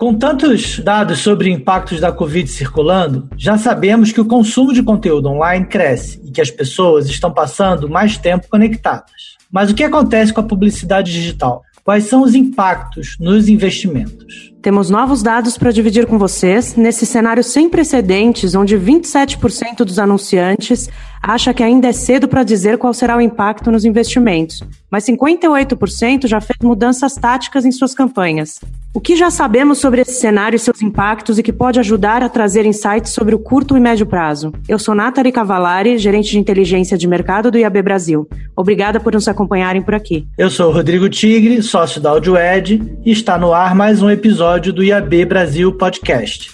Com tantos dados sobre impactos da Covid circulando, já sabemos que o consumo de conteúdo online cresce e que as pessoas estão passando mais tempo conectadas. Mas o que acontece com a publicidade digital? Quais são os impactos nos investimentos? Temos novos dados para dividir com vocês nesse cenário sem precedentes, onde 27% dos anunciantes acha que ainda é cedo para dizer qual será o impacto nos investimentos, mas 58% já fez mudanças táticas em suas campanhas. O que já sabemos sobre esse cenário e seus impactos e que pode ajudar a trazer insights sobre o curto e médio prazo? Eu sou Nathalie Cavalari, gerente de inteligência de mercado do IAB Brasil. Obrigada por nos acompanharem por aqui. Eu sou Rodrigo Tigre, sócio da AudioEd, e está no ar mais um episódio do IAB Brasil Podcast.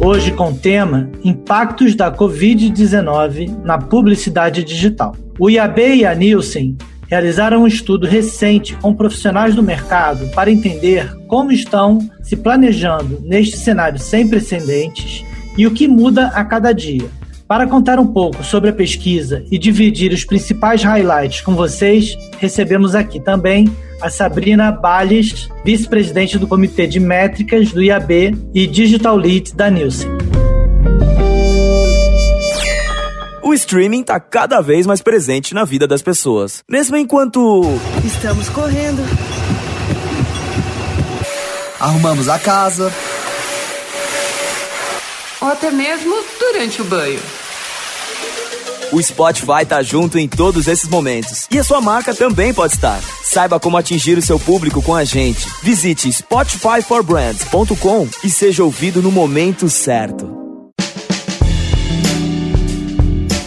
Hoje com o tema Impactos da Covid-19 na publicidade digital. O IAB e a Nielsen realizaram um estudo recente com profissionais do mercado para entender como estão se planejando neste cenário sem precedentes e o que muda a cada dia. Para contar um pouco sobre a pesquisa e dividir os principais highlights com vocês, recebemos aqui também a Sabrina Balles, vice-presidente do Comitê de Métricas do IAB e Digital Lead da Nielsen. o streaming está cada vez mais presente na vida das pessoas. Mesmo enquanto. Estamos correndo. Arrumamos a casa. Ou até mesmo durante o banho. O Spotify tá junto em todos esses momentos. E a sua marca também pode estar. Saiba como atingir o seu público com a gente. Visite spotifyforbrands.com e seja ouvido no momento certo.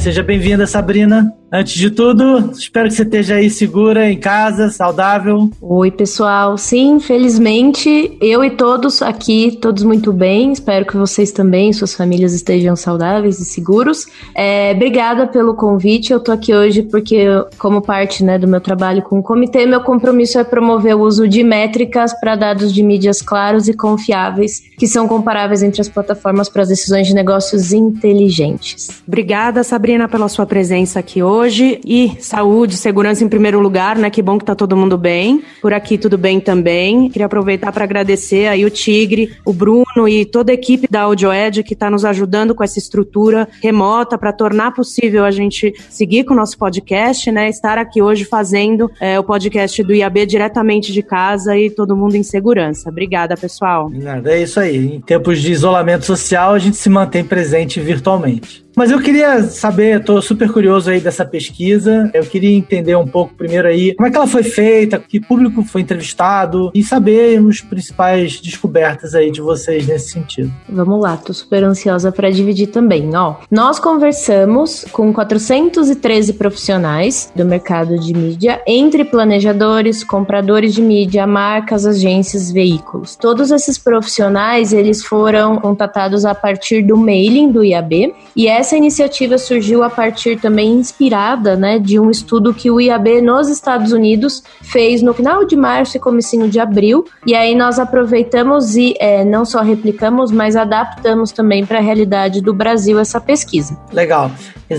Seja bem-vinda, Sabrina. Antes de tudo, espero que você esteja aí segura, em casa, saudável. Oi, pessoal. Sim, felizmente, eu e todos aqui, todos muito bem. Espero que vocês também, suas famílias estejam saudáveis e seguros. É, obrigada pelo convite. Eu tô aqui hoje porque, como parte né, do meu trabalho com o comitê, meu compromisso é promover o uso de métricas para dados de mídias claros e confiáveis, que são comparáveis entre as plataformas para as decisões de negócios inteligentes. Obrigada, Sabrina, pela sua presença aqui hoje e saúde, segurança em primeiro lugar, né? Que bom que tá todo mundo bem. Por aqui tudo bem também. Queria aproveitar para agradecer aí o Tigre, o Bruno e toda a equipe da AudioEd que está nos ajudando com essa estrutura remota para tornar possível a gente seguir com o nosso podcast, né? Estar aqui hoje fazendo é, o podcast do IAB diretamente de casa e todo mundo em segurança. Obrigada, pessoal. Nada, é isso aí. Em tempos de isolamento social, a gente se mantém presente virtualmente. Mas eu queria saber, estou super curioso aí dessa pesquisa. Eu queria entender um pouco primeiro aí como é que ela foi feita, que público foi entrevistado e saber os principais descobertas aí de vocês nesse sentido. Vamos lá, tô super ansiosa para dividir também. Ó, nós conversamos com 413 profissionais do mercado de mídia, entre planejadores, compradores de mídia, marcas, agências, veículos. Todos esses profissionais, eles foram contatados a partir do mailing do IAB e é essa iniciativa surgiu a partir também inspirada, né, de um estudo que o IAB nos Estados Unidos fez no final de março e comecinho de abril. E aí nós aproveitamos e é, não só replicamos, mas adaptamos também para a realidade do Brasil essa pesquisa. Legal.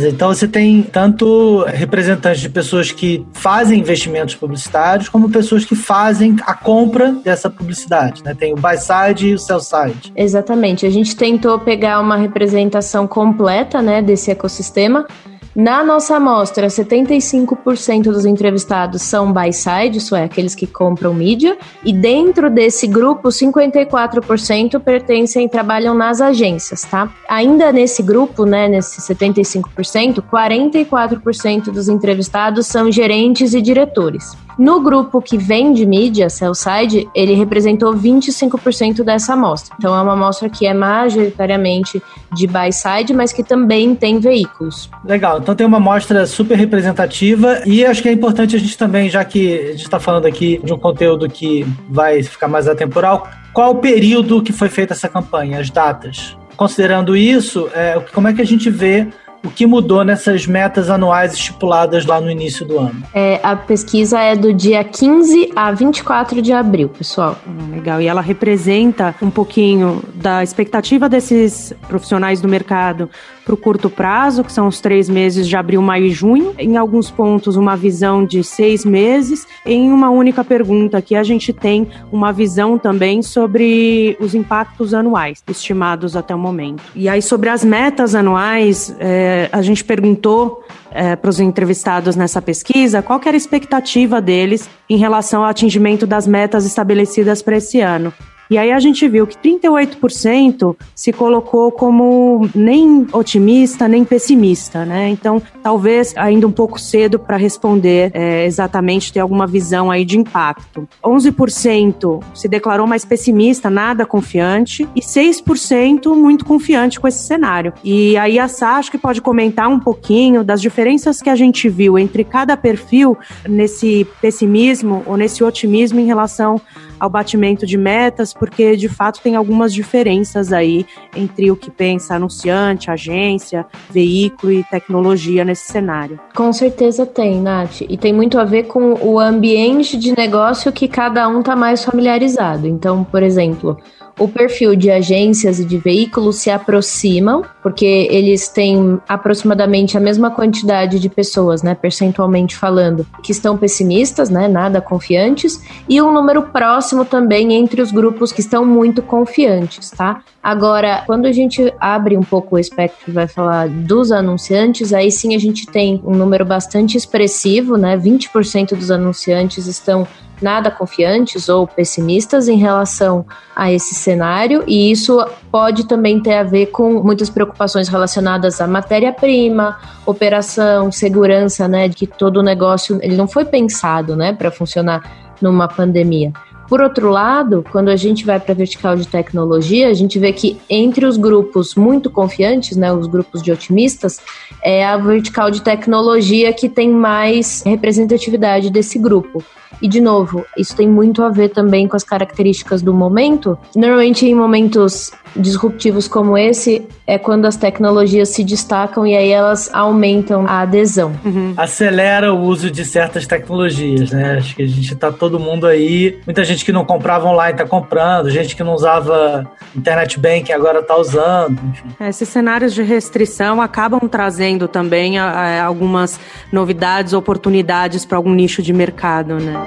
Então você tem tanto representantes de pessoas que fazem investimentos publicitários, como pessoas que fazem a compra dessa publicidade. Né? Tem o buy side e o sell side. Exatamente. A gente tentou pegar uma representação completa né, desse ecossistema na nossa amostra, 75% dos entrevistados são buy-side, isso é, aqueles que compram mídia, e dentro desse grupo, 54% pertencem e trabalham nas agências, tá? Ainda nesse grupo, né, nesse 75%, 44% dos entrevistados são gerentes e diretores. No grupo que vende mídia, Cellside, ele representou 25% dessa amostra. Então é uma amostra que é majoritariamente de buy-side, mas que também tem veículos. Legal, então tem uma amostra super representativa e acho que é importante a gente também, já que a gente está falando aqui de um conteúdo que vai ficar mais atemporal, qual o período que foi feita essa campanha, as datas? Considerando isso, é, como é que a gente vê o que mudou nessas metas anuais estipuladas lá no início do ano? É, a pesquisa é do dia 15 a 24 de abril, pessoal. Hum, legal. E ela representa um pouquinho da expectativa desses profissionais do mercado para o curto prazo, que são os três meses de abril, maio e junho. Em alguns pontos, uma visão de seis meses. Em uma única pergunta aqui, a gente tem uma visão também sobre os impactos anuais estimados até o momento. E aí, sobre as metas anuais, é, a gente perguntou é, para os entrevistados nessa pesquisa qual era a expectativa deles em relação ao atingimento das metas estabelecidas para esse ano. E aí a gente viu que 38% se colocou como nem otimista nem pessimista, né? Então, talvez ainda um pouco cedo para responder é, exatamente ter alguma visão aí de impacto. 11% se declarou mais pessimista, nada confiante, e 6% muito confiante com esse cenário. E aí a Sá acho que pode comentar um pouquinho das diferenças que a gente viu entre cada perfil nesse pessimismo ou nesse otimismo em relação ao batimento de metas, porque de fato tem algumas diferenças aí entre o que pensa anunciante, agência, veículo e tecnologia nesse cenário. Com certeza tem, Nath. E tem muito a ver com o ambiente de negócio que cada um está mais familiarizado. Então, por exemplo, o perfil de agências e de veículos se aproximam, porque eles têm aproximadamente a mesma quantidade de pessoas, né, percentualmente falando, que estão pessimistas, né, nada confiantes, e um número próximo também entre os grupos que estão muito confiantes, tá? Agora, quando a gente abre um pouco o espectro e vai falar dos anunciantes, aí sim a gente tem um número bastante expressivo, né? 20% dos anunciantes estão nada confiantes ou pessimistas em relação a esse cenário, e isso pode também ter a ver com muitas preocupações relacionadas à matéria-prima, operação, segurança, né, de que todo o negócio ele não foi pensado, né, para funcionar numa pandemia. Por outro lado, quando a gente vai para a vertical de tecnologia, a gente vê que entre os grupos muito confiantes, né, os grupos de otimistas, é a vertical de tecnologia que tem mais representatividade desse grupo. E, de novo, isso tem muito a ver também com as características do momento. Normalmente, em momentos disruptivos como esse, é quando as tecnologias se destacam e aí elas aumentam a adesão. Uhum. Acelera o uso de certas tecnologias, né? Acho que a gente tá todo mundo aí. Muita gente que não comprava online tá comprando, gente que não usava internet banking agora tá usando. Enfim. Esses cenários de restrição acabam trazendo também algumas novidades, oportunidades para algum nicho de mercado, né?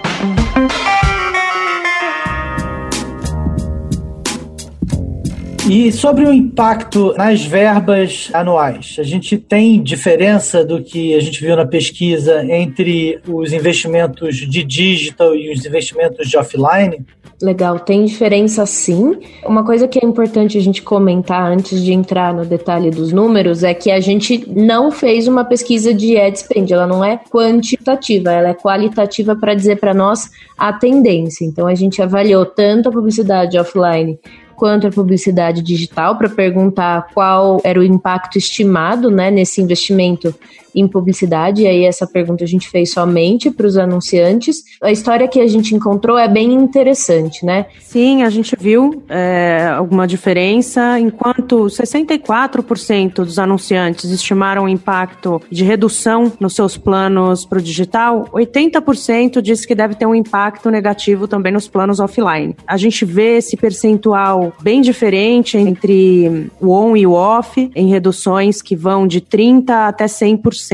E sobre o impacto nas verbas anuais, a gente tem diferença do que a gente viu na pesquisa entre os investimentos de digital e os investimentos de offline? Legal, tem diferença sim. Uma coisa que é importante a gente comentar antes de entrar no detalhe dos números é que a gente não fez uma pesquisa de ad spend, ela não é quantitativa, ela é qualitativa para dizer para nós a tendência. Então a gente avaliou tanto a publicidade offline quanto a publicidade digital para perguntar qual era o impacto estimado né, nesse investimento em publicidade, e aí essa pergunta a gente fez somente para os anunciantes. A história que a gente encontrou é bem interessante, né? Sim, a gente viu é, alguma diferença, enquanto 64% dos anunciantes estimaram o impacto de redução nos seus planos para o digital, 80% disse que deve ter um impacto negativo também nos planos offline. A gente vê esse percentual bem diferente entre o on e o off, em reduções que vão de 30% até 100%.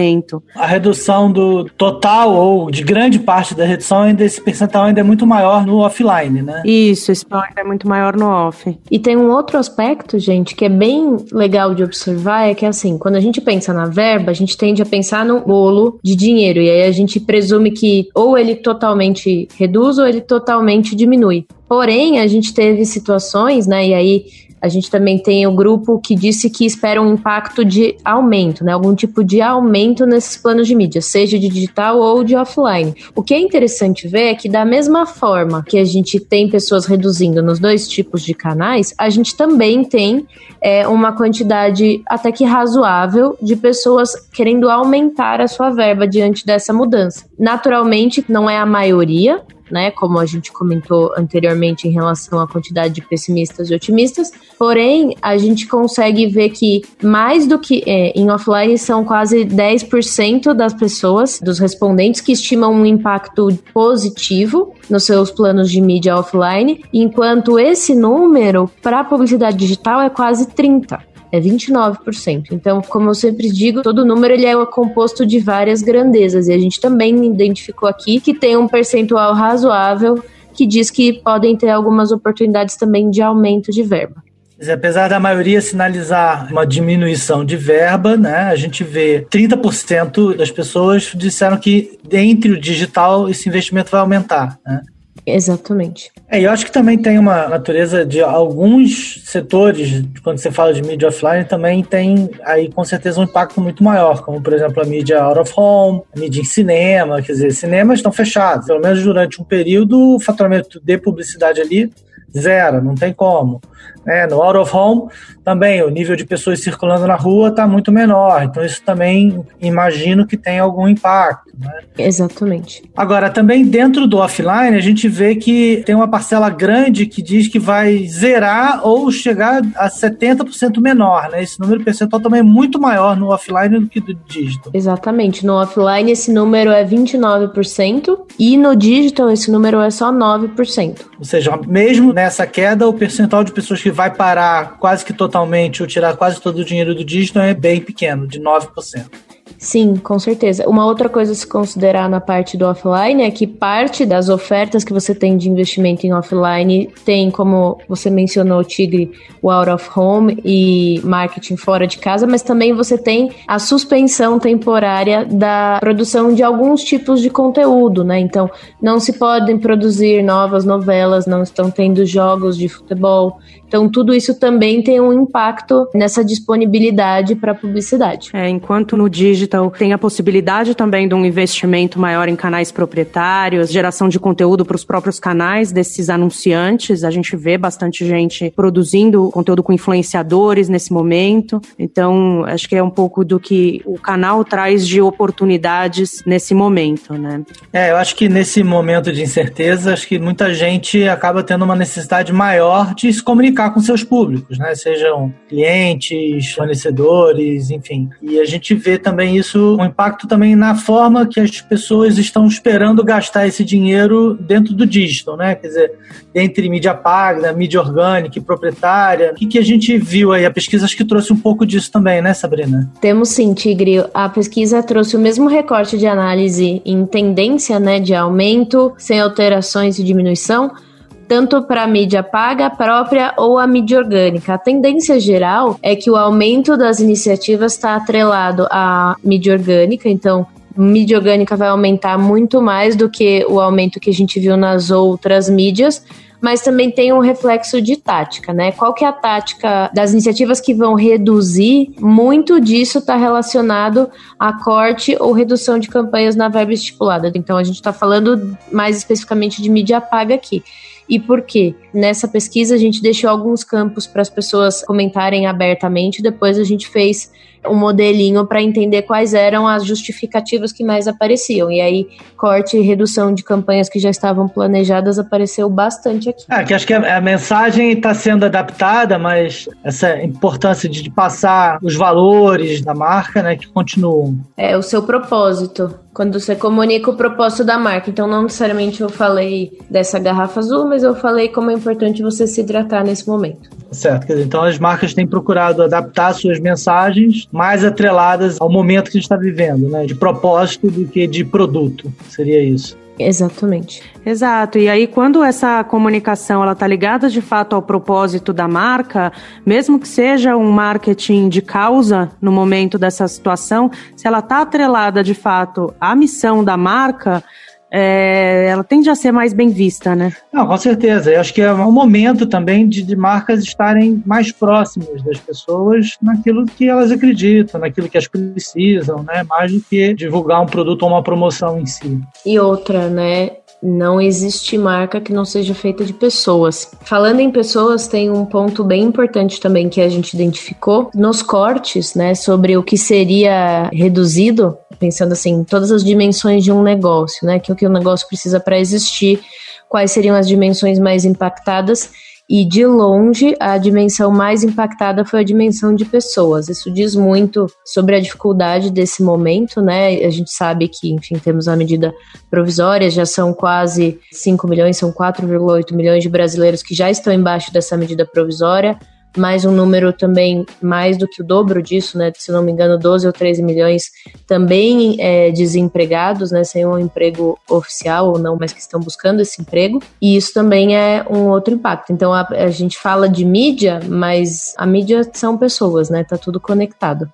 A redução do total ou de grande parte da redução, ainda esse percentual ainda é muito maior no offline, né? Isso, esse ainda é muito maior no off. E tem um outro aspecto, gente, que é bem legal de observar, é que assim, quando a gente pensa na verba, a gente tende a pensar no bolo de dinheiro, e aí a gente presume que ou ele totalmente reduz ou ele totalmente diminui. Porém, a gente teve situações, né, e aí a gente também tem o grupo que disse que espera um impacto de aumento, né? Algum tipo de aumento nesses planos de mídia, seja de digital ou de offline. O que é interessante ver é que, da mesma forma que a gente tem pessoas reduzindo nos dois tipos de canais, a gente também tem é, uma quantidade até que razoável de pessoas querendo aumentar a sua verba diante dessa mudança. Naturalmente, não é a maioria, né? Como a gente comentou anteriormente em relação à quantidade de pessimistas e otimistas. Porém, a gente consegue ver que mais do que é, em offline são quase 10% das pessoas, dos respondentes, que estimam um impacto positivo nos seus planos de mídia offline, enquanto esse número para publicidade digital é quase 30 é 29%. Então, como eu sempre digo, todo número ele é composto de várias grandezas e a gente também identificou aqui que tem um percentual razoável que diz que podem ter algumas oportunidades também de aumento de verba. Apesar da maioria sinalizar uma diminuição de verba, né, a gente vê 30% das pessoas disseram que entre o digital esse investimento vai aumentar. Né? Exatamente. É, eu acho que também tem uma natureza de alguns setores, quando você fala de mídia offline, também tem aí com certeza um impacto muito maior, como por exemplo a mídia out of home, a mídia em cinema, quer dizer, cinemas estão fechados, pelo menos durante um período, o faturamento de publicidade ali zero, não tem como. É, no out of home, também o nível de pessoas circulando na rua está muito menor, então isso também imagino que tem algum impacto. Né? Exatamente. Agora, também dentro do offline, a gente vê que tem uma parcela grande que diz que vai zerar ou chegar a 70% menor. Né? Esse número percentual também é muito maior no offline do que do digital. Exatamente. No offline, esse número é 29% e no digital, esse número é só 9%. Ou seja, mesmo nessa queda, o percentual de pessoas que vai parar quase que totalmente ou tirar quase todo o dinheiro do digital é bem pequeno, de 9%. Sim, com certeza. Uma outra coisa a se considerar na parte do offline é que parte das ofertas que você tem de investimento em offline tem, como você mencionou, Tigre, o out of home e marketing fora de casa, mas também você tem a suspensão temporária da produção de alguns tipos de conteúdo, né? Então, não se podem produzir novas novelas, não estão tendo jogos de futebol. Então, tudo isso também tem um impacto nessa disponibilidade para publicidade. É, enquanto no digital tem a possibilidade também de um investimento maior em canais proprietários, geração de conteúdo para os próprios canais desses anunciantes, a gente vê bastante gente produzindo conteúdo com influenciadores nesse momento. Então, acho que é um pouco do que o canal traz de oportunidades nesse momento, né? É, eu acho que nesse momento de incerteza, acho que muita gente acaba tendo uma necessidade maior de se comunicar comunicar com seus públicos, né? Sejam clientes, fornecedores, enfim. E a gente vê também isso, um impacto também na forma que as pessoas estão esperando gastar esse dinheiro dentro do digital, né? Quer dizer, entre mídia paga, mídia orgânica e proprietária. O que, que a gente viu aí? A pesquisa acho que trouxe um pouco disso também, né, Sabrina? Temos sim, Tigre. A pesquisa trouxe o mesmo recorte de análise em tendência, né, de aumento, sem alterações e diminuição tanto para a mídia paga própria ou a mídia orgânica. A tendência geral é que o aumento das iniciativas está atrelado à mídia orgânica, então mídia orgânica vai aumentar muito mais do que o aumento que a gente viu nas outras mídias, mas também tem um reflexo de tática, né? Qual que é a tática das iniciativas que vão reduzir? Muito disso está relacionado a corte ou redução de campanhas na verba estipulada. Então a gente está falando mais especificamente de mídia paga aqui. E por quê? Nessa pesquisa a gente deixou alguns campos para as pessoas comentarem abertamente, depois a gente fez um modelinho para entender quais eram as justificativas que mais apareciam. E aí, corte e redução de campanhas que já estavam planejadas apareceu bastante aqui. Ah, que acho que a, a mensagem está sendo adaptada, mas essa importância de, de passar os valores da marca, né, que continuam. É o seu propósito quando você comunica o propósito da marca. Então, não necessariamente eu falei dessa garrafa azul, mas eu falei como é importante você se hidratar nesse momento. Certo, então as marcas têm procurado adaptar suas mensagens mais atreladas ao momento que a gente está vivendo, né? De propósito do que de produto, seria isso. Exatamente. Exato. E aí, quando essa comunicação ela está ligada de fato ao propósito da marca, mesmo que seja um marketing de causa no momento dessa situação, se ela está atrelada de fato à missão da marca, é, ela tende a ser mais bem vista, né? Não, com certeza. Eu acho que é um momento também de, de, marcas estarem mais próximas das pessoas naquilo que elas acreditam, naquilo que elas precisam, né? Mais do que divulgar um produto ou uma promoção em si. E outra, né? Não existe marca que não seja feita de pessoas. Falando em pessoas, tem um ponto bem importante também que a gente identificou nos cortes, né, sobre o que seria reduzido pensando assim, todas as dimensões de um negócio, né? Que o que o negócio precisa para existir, quais seriam as dimensões mais impactadas e de longe a dimensão mais impactada foi a dimensão de pessoas. Isso diz muito sobre a dificuldade desse momento, né? A gente sabe que, enfim, temos a medida provisória, já são quase 5 milhões, são 4,8 milhões de brasileiros que já estão embaixo dessa medida provisória mais um número também mais do que o dobro disso, né? Se não me engano, 12 ou 13 milhões também é, desempregados, né? Sem um emprego oficial ou não, mas que estão buscando esse emprego. E isso também é um outro impacto. Então a, a gente fala de mídia, mas a mídia são pessoas, né? Tá tudo conectado.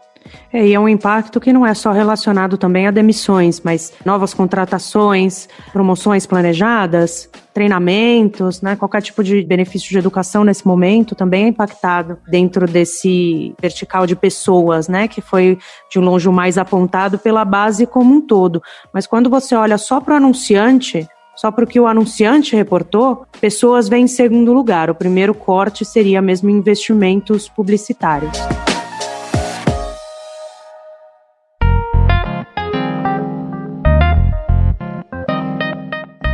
É, e é um impacto que não é só relacionado também a demissões, mas novas contratações, promoções planejadas, treinamentos, né, qualquer tipo de benefício de educação nesse momento também é impactado dentro desse vertical de pessoas, né, que foi de longe o mais apontado pela base como um todo. Mas quando você olha só para o anunciante, só para o que o anunciante reportou, pessoas vêm em segundo lugar. O primeiro corte seria mesmo investimentos publicitários.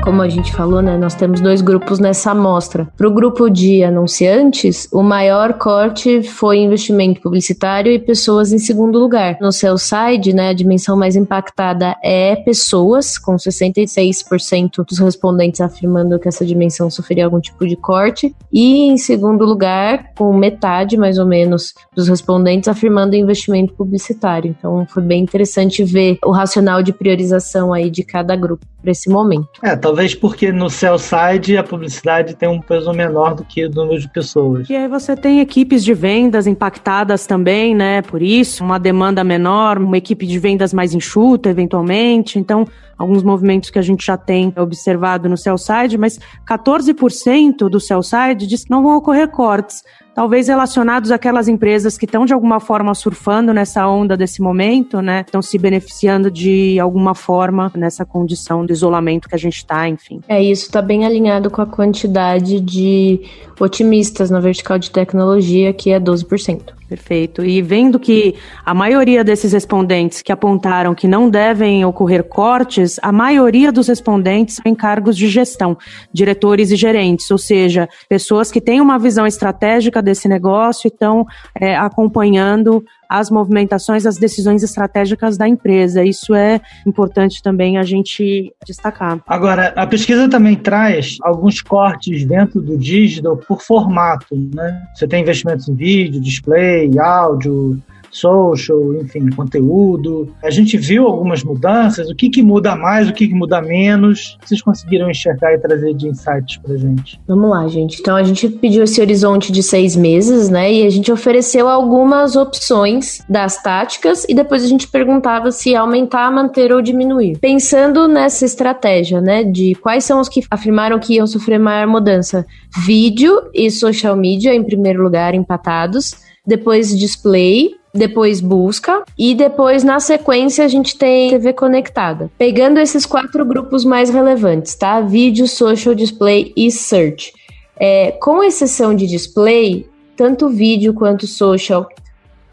Como a gente falou, né, nós temos dois grupos nessa amostra. Para o grupo de anunciantes, o maior corte foi investimento publicitário e pessoas em segundo lugar. No seu site, né, a dimensão mais impactada é pessoas, com 66% dos respondentes afirmando que essa dimensão sofreria algum tipo de corte, e em segundo lugar, com metade mais ou menos dos respondentes afirmando investimento publicitário. Então foi bem interessante ver o racional de priorização aí de cada grupo para esse momento. É, talvez porque no sell side a publicidade tem um peso menor do que o número de pessoas. E aí você tem equipes de vendas impactadas também, né? Por isso, uma demanda menor, uma equipe de vendas mais enxuta, eventualmente. Então, alguns movimentos que a gente já tem observado no sell side, mas 14% do sell side diz que não vão ocorrer cortes talvez relacionados àquelas empresas que estão de alguma forma surfando nessa onda desse momento, né? Estão se beneficiando de alguma forma nessa condição de isolamento que a gente está, enfim. É, isso está bem alinhado com a quantidade de otimistas na vertical de tecnologia, que é 12%. Perfeito. E vendo que a maioria desses respondentes que apontaram que não devem ocorrer cortes, a maioria dos respondentes em cargos de gestão, diretores e gerentes, ou seja, pessoas que têm uma visão estratégica desse negócio e estão é, acompanhando as movimentações, as decisões estratégicas da empresa. Isso é importante também a gente destacar. Agora, a pesquisa também traz alguns cortes dentro do digital por formato, né? Você tem investimentos em vídeo, display, áudio, social, enfim, conteúdo. A gente viu algumas mudanças, o que, que muda mais, o que, que muda menos. Vocês conseguiram enxergar e trazer de insights pra gente? Vamos lá, gente. Então a gente pediu esse horizonte de seis meses, né? E a gente ofereceu algumas opções das táticas e depois a gente perguntava se aumentar, manter ou diminuir. Pensando nessa estratégia, né? De quais são os que afirmaram que iam sofrer maior mudança. Vídeo e social media, em primeiro lugar, empatados. Depois display, depois busca e depois na sequência a gente tem TV conectada. Pegando esses quatro grupos mais relevantes, tá? Vídeo, social, display e search. É, com exceção de display, tanto vídeo quanto social,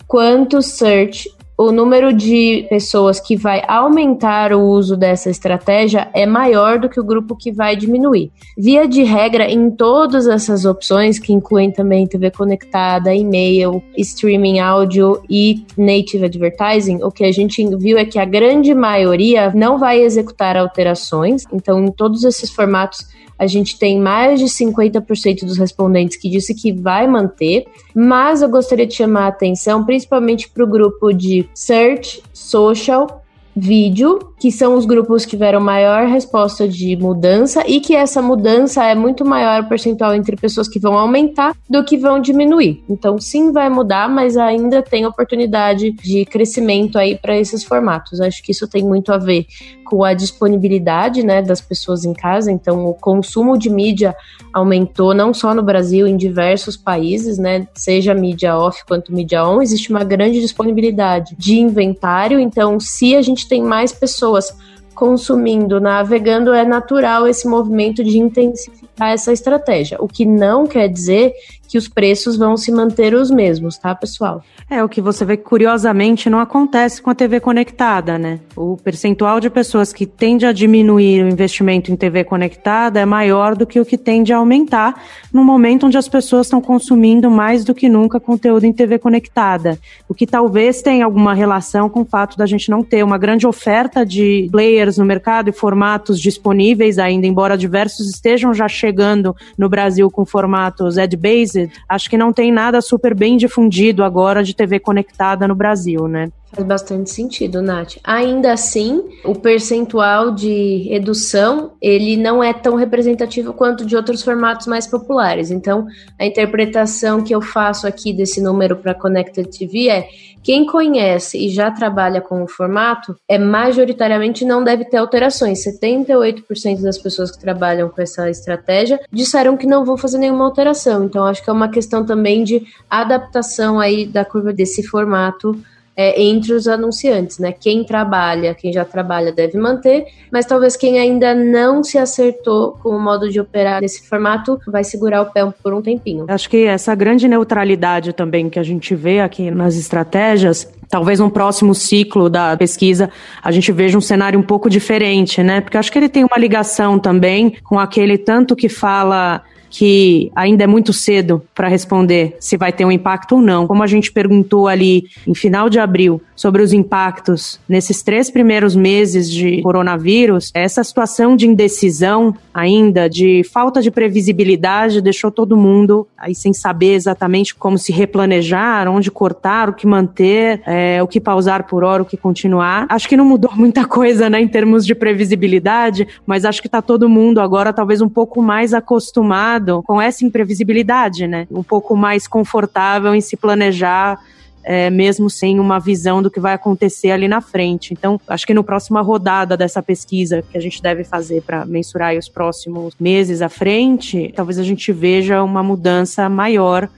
quanto search o número de pessoas que vai aumentar o uso dessa estratégia é maior do que o grupo que vai diminuir. Via de regra, em todas essas opções, que incluem também TV conectada, e-mail, streaming áudio e native advertising, o que a gente viu é que a grande maioria não vai executar alterações. Então, em todos esses formatos, a gente tem mais de 50% dos respondentes que disse que vai manter, mas eu gostaria de chamar a atenção principalmente para o grupo de search, social vídeo, que são os grupos que tiveram maior resposta de mudança e que essa mudança é muito maior percentual entre pessoas que vão aumentar do que vão diminuir. Então, sim, vai mudar, mas ainda tem oportunidade de crescimento aí para esses formatos. Acho que isso tem muito a ver com a disponibilidade, né, das pessoas em casa. Então, o consumo de mídia aumentou não só no Brasil, em diversos países, né, seja mídia off quanto mídia on, existe uma grande disponibilidade de inventário. Então, se a gente tem mais pessoas consumindo, navegando, é natural esse movimento de intensificar essa estratégia. O que não quer dizer que os preços vão se manter os mesmos, tá, pessoal? É o que você vê curiosamente não acontece com a TV conectada, né? O percentual de pessoas que tende a diminuir o investimento em TV conectada é maior do que o que tende a aumentar no momento onde as pessoas estão consumindo mais do que nunca conteúdo em TV conectada. O que talvez tenha alguma relação com o fato da gente não ter uma grande oferta de players no mercado e formatos disponíveis ainda, embora diversos estejam já chegando no Brasil com formatos ad-based, acho que não tem nada super bem difundido agora de TV conectada no Brasil, né? Faz bastante sentido, Nath. Ainda assim, o percentual de redução, ele não é tão representativo quanto de outros formatos mais populares. Então, a interpretação que eu faço aqui desse número para Connected TV é quem conhece e já trabalha com o formato, é majoritariamente não deve ter alterações. 78% das pessoas que trabalham com essa estratégia disseram que não vão fazer nenhuma alteração. Então, acho que é uma questão também de adaptação aí da curva desse formato é, entre os anunciantes, né? Quem trabalha, quem já trabalha deve manter, mas talvez quem ainda não se acertou com o modo de operar nesse formato vai segurar o pé por um tempinho. Acho que essa grande neutralidade também que a gente vê aqui nas estratégias talvez no próximo ciclo da pesquisa a gente veja um cenário um pouco diferente, né? Porque acho que ele tem uma ligação também com aquele tanto que fala que ainda é muito cedo para responder se vai ter um impacto ou não. Como a gente perguntou ali em final de abril sobre os impactos nesses três primeiros meses de coronavírus, essa situação de indecisão ainda, de falta de previsibilidade, deixou todo mundo aí sem saber exatamente como se replanejar, onde cortar, o que manter, é, o que pausar por hora, o que continuar. Acho que não mudou muita coisa, né, em termos de previsibilidade, mas acho que está todo mundo agora talvez um pouco mais acostumado com essa imprevisibilidade, né? Um pouco mais confortável em se planejar é, mesmo sem uma visão do que vai acontecer ali na frente. Então, acho que no próxima rodada dessa pesquisa que a gente deve fazer para mensurar os próximos meses à frente, talvez a gente veja uma mudança maior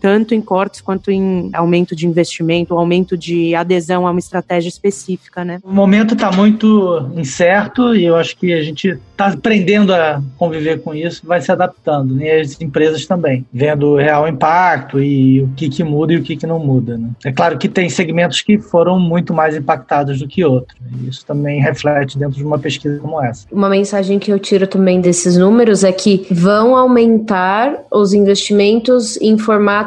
tanto em cortes quanto em aumento de investimento, aumento de adesão a uma estratégia específica, né? O momento está muito incerto e eu acho que a gente está aprendendo a conviver com isso, vai se adaptando, né? E as empresas também, vendo o real impacto e o que, que muda e o que, que não muda. Né? É claro que tem segmentos que foram muito mais impactados do que outros. E isso também reflete dentro de uma pesquisa como essa. Uma mensagem que eu tiro também desses números é que vão aumentar os investimentos em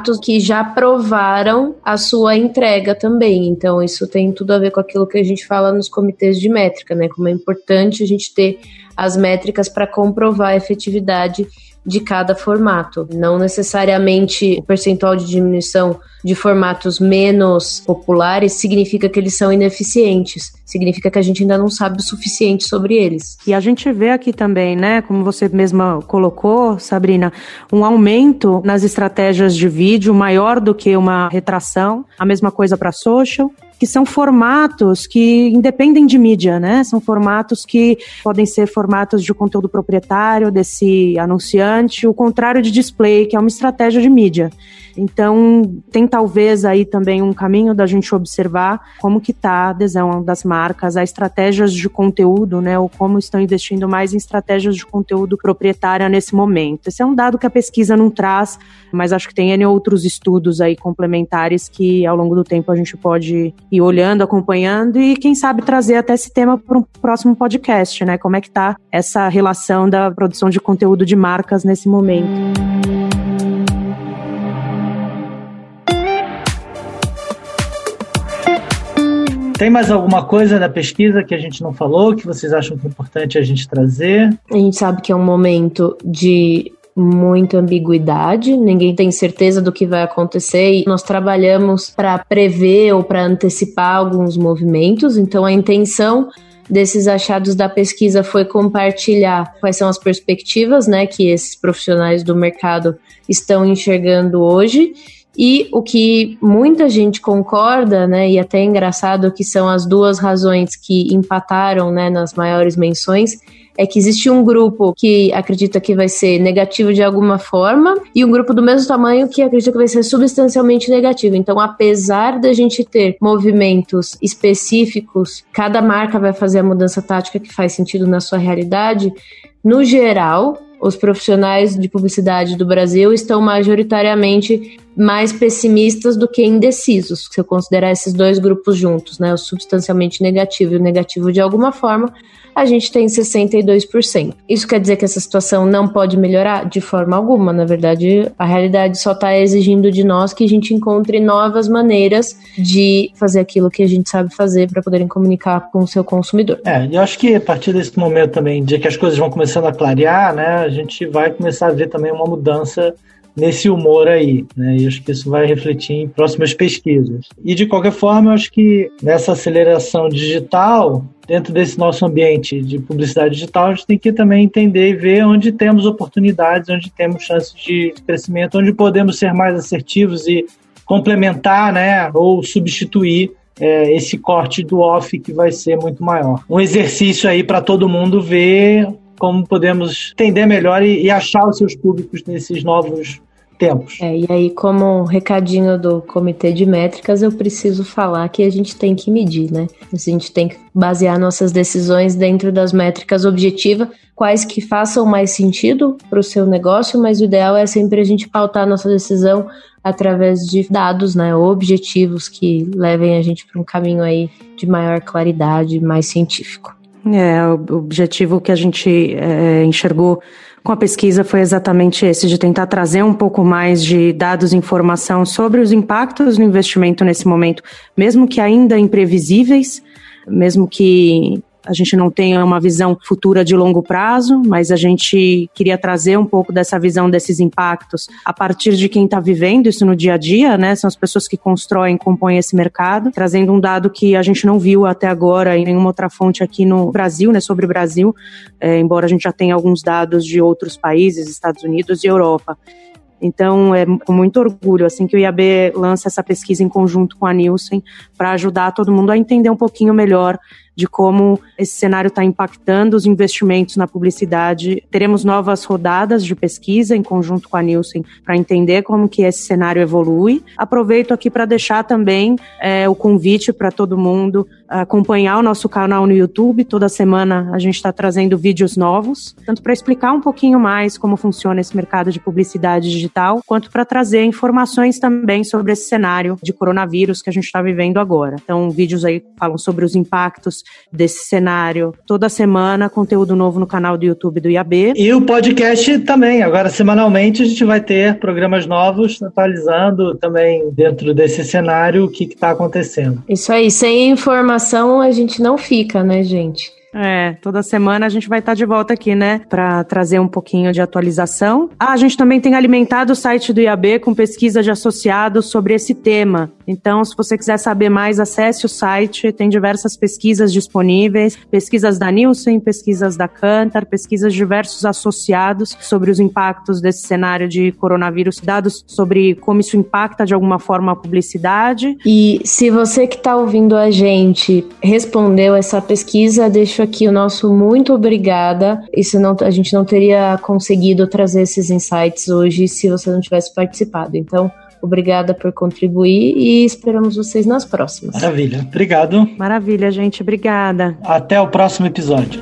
formatos que já provaram a sua entrega também. Então, isso tem tudo a ver com aquilo que a gente fala nos comitês de métrica, né? Como é importante a gente ter as métricas para comprovar a efetividade de cada formato. Não necessariamente o percentual de diminuição de formatos menos populares significa que eles são ineficientes. Significa que a gente ainda não sabe o suficiente sobre eles. E a gente vê aqui também, né, como você mesma colocou, Sabrina, um aumento nas estratégias de vídeo maior do que uma retração. A mesma coisa para social que são formatos que independem de mídia, né? São formatos que podem ser formatos de conteúdo proprietário desse anunciante, o contrário de display, que é uma estratégia de mídia. Então, tem talvez aí também um caminho da gente observar como que está a adesão das marcas a estratégias de conteúdo, né, ou como estão investindo mais em estratégias de conteúdo proprietária nesse momento. Esse é um dado que a pesquisa não traz, mas acho que tem N outros estudos aí complementares que ao longo do tempo a gente pode ir olhando, acompanhando e quem sabe trazer até esse tema para um próximo podcast, né? Como é que está essa relação da produção de conteúdo de marcas nesse momento. Tem mais alguma coisa da pesquisa que a gente não falou, que vocês acham que é importante a gente trazer? A gente sabe que é um momento de muita ambiguidade, ninguém tem certeza do que vai acontecer e nós trabalhamos para prever ou para antecipar alguns movimentos, então a intenção desses achados da pesquisa foi compartilhar quais são as perspectivas, né, que esses profissionais do mercado estão enxergando hoje e o que muita gente concorda, né, e até é engraçado que são as duas razões que empataram, né, nas maiores menções, é que existe um grupo que acredita que vai ser negativo de alguma forma e um grupo do mesmo tamanho que acredita que vai ser substancialmente negativo. Então, apesar da gente ter movimentos específicos, cada marca vai fazer a mudança tática que faz sentido na sua realidade. No geral, os profissionais de publicidade do Brasil estão majoritariamente mais pessimistas do que indecisos, se eu considerar esses dois grupos juntos, né? O substancialmente negativo e o negativo de alguma forma, a gente tem 62%. Isso quer dizer que essa situação não pode melhorar? De forma alguma. Na verdade, a realidade só está exigindo de nós que a gente encontre novas maneiras de fazer aquilo que a gente sabe fazer para poderem comunicar com o seu consumidor. É, eu acho que a partir desse momento também, de que as coisas vão começando a clarear, né, a gente vai começar a ver também uma mudança nesse humor aí, né? E acho que isso vai refletir em próximas pesquisas. E de qualquer forma, acho que nessa aceleração digital, dentro desse nosso ambiente de publicidade digital, a gente tem que também entender e ver onde temos oportunidades, onde temos chances de crescimento, onde podemos ser mais assertivos e complementar, né, ou substituir é, esse corte do off que vai ser muito maior. Um exercício aí para todo mundo ver como podemos entender melhor e, e achar os seus públicos nesses novos tempos. É, e aí, como um recadinho do comitê de métricas, eu preciso falar que a gente tem que medir, né? A gente tem que basear nossas decisões dentro das métricas objetivas, quais que façam mais sentido para o seu negócio, mas o ideal é sempre a gente pautar a nossa decisão através de dados, né, objetivos que levem a gente para um caminho aí de maior claridade, mais científico. É, o objetivo que a gente é, enxergou com a pesquisa foi exatamente esse, de tentar trazer um pouco mais de dados e informação sobre os impactos do investimento nesse momento, mesmo que ainda imprevisíveis, mesmo que a gente não tenha uma visão futura de longo prazo, mas a gente queria trazer um pouco dessa visão desses impactos a partir de quem está vivendo isso no dia a dia, né? São as pessoas que constroem, compõem esse mercado, trazendo um dado que a gente não viu até agora em nenhuma outra fonte aqui no Brasil, né? Sobre o Brasil, é, embora a gente já tenha alguns dados de outros países, Estados Unidos e Europa. Então, é com muito orgulho assim que o IAB lança essa pesquisa em conjunto com a Nielsen para ajudar todo mundo a entender um pouquinho melhor de como esse cenário está impactando os investimentos na publicidade. Teremos novas rodadas de pesquisa em conjunto com a Nielsen para entender como que esse cenário evolui. Aproveito aqui para deixar também é, o convite para todo mundo acompanhar o nosso canal no YouTube. Toda semana a gente está trazendo vídeos novos, tanto para explicar um pouquinho mais como funciona esse mercado de publicidade digital, quanto para trazer informações também sobre esse cenário de coronavírus que a gente está vivendo agora. Então, vídeos aí falam sobre os impactos desse cenário. Toda semana, conteúdo novo no canal do YouTube do IAB. E o podcast também. Agora, semanalmente, a gente vai ter programas novos atualizando também dentro desse cenário o que está acontecendo. Isso aí, sem informação a gente não fica, né, gente? É, toda semana a gente vai estar de volta aqui, né, para trazer um pouquinho de atualização. Ah, a gente também tem alimentado o site do IAB com pesquisa de associados sobre esse tema. Então, se você quiser saber mais, acesse o site, tem diversas pesquisas disponíveis, pesquisas da Nielsen, pesquisas da Cantar, pesquisas de diversos associados sobre os impactos desse cenário de coronavírus, dados sobre como isso impacta de alguma forma a publicidade. E se você que está ouvindo a gente respondeu essa pesquisa, aqui o nosso muito obrigada. E senão a gente não teria conseguido trazer esses insights hoje se você não tivesse participado. Então, obrigada por contribuir e esperamos vocês nas próximas. Maravilha. Obrigado. Maravilha, gente. Obrigada. Até o próximo episódio.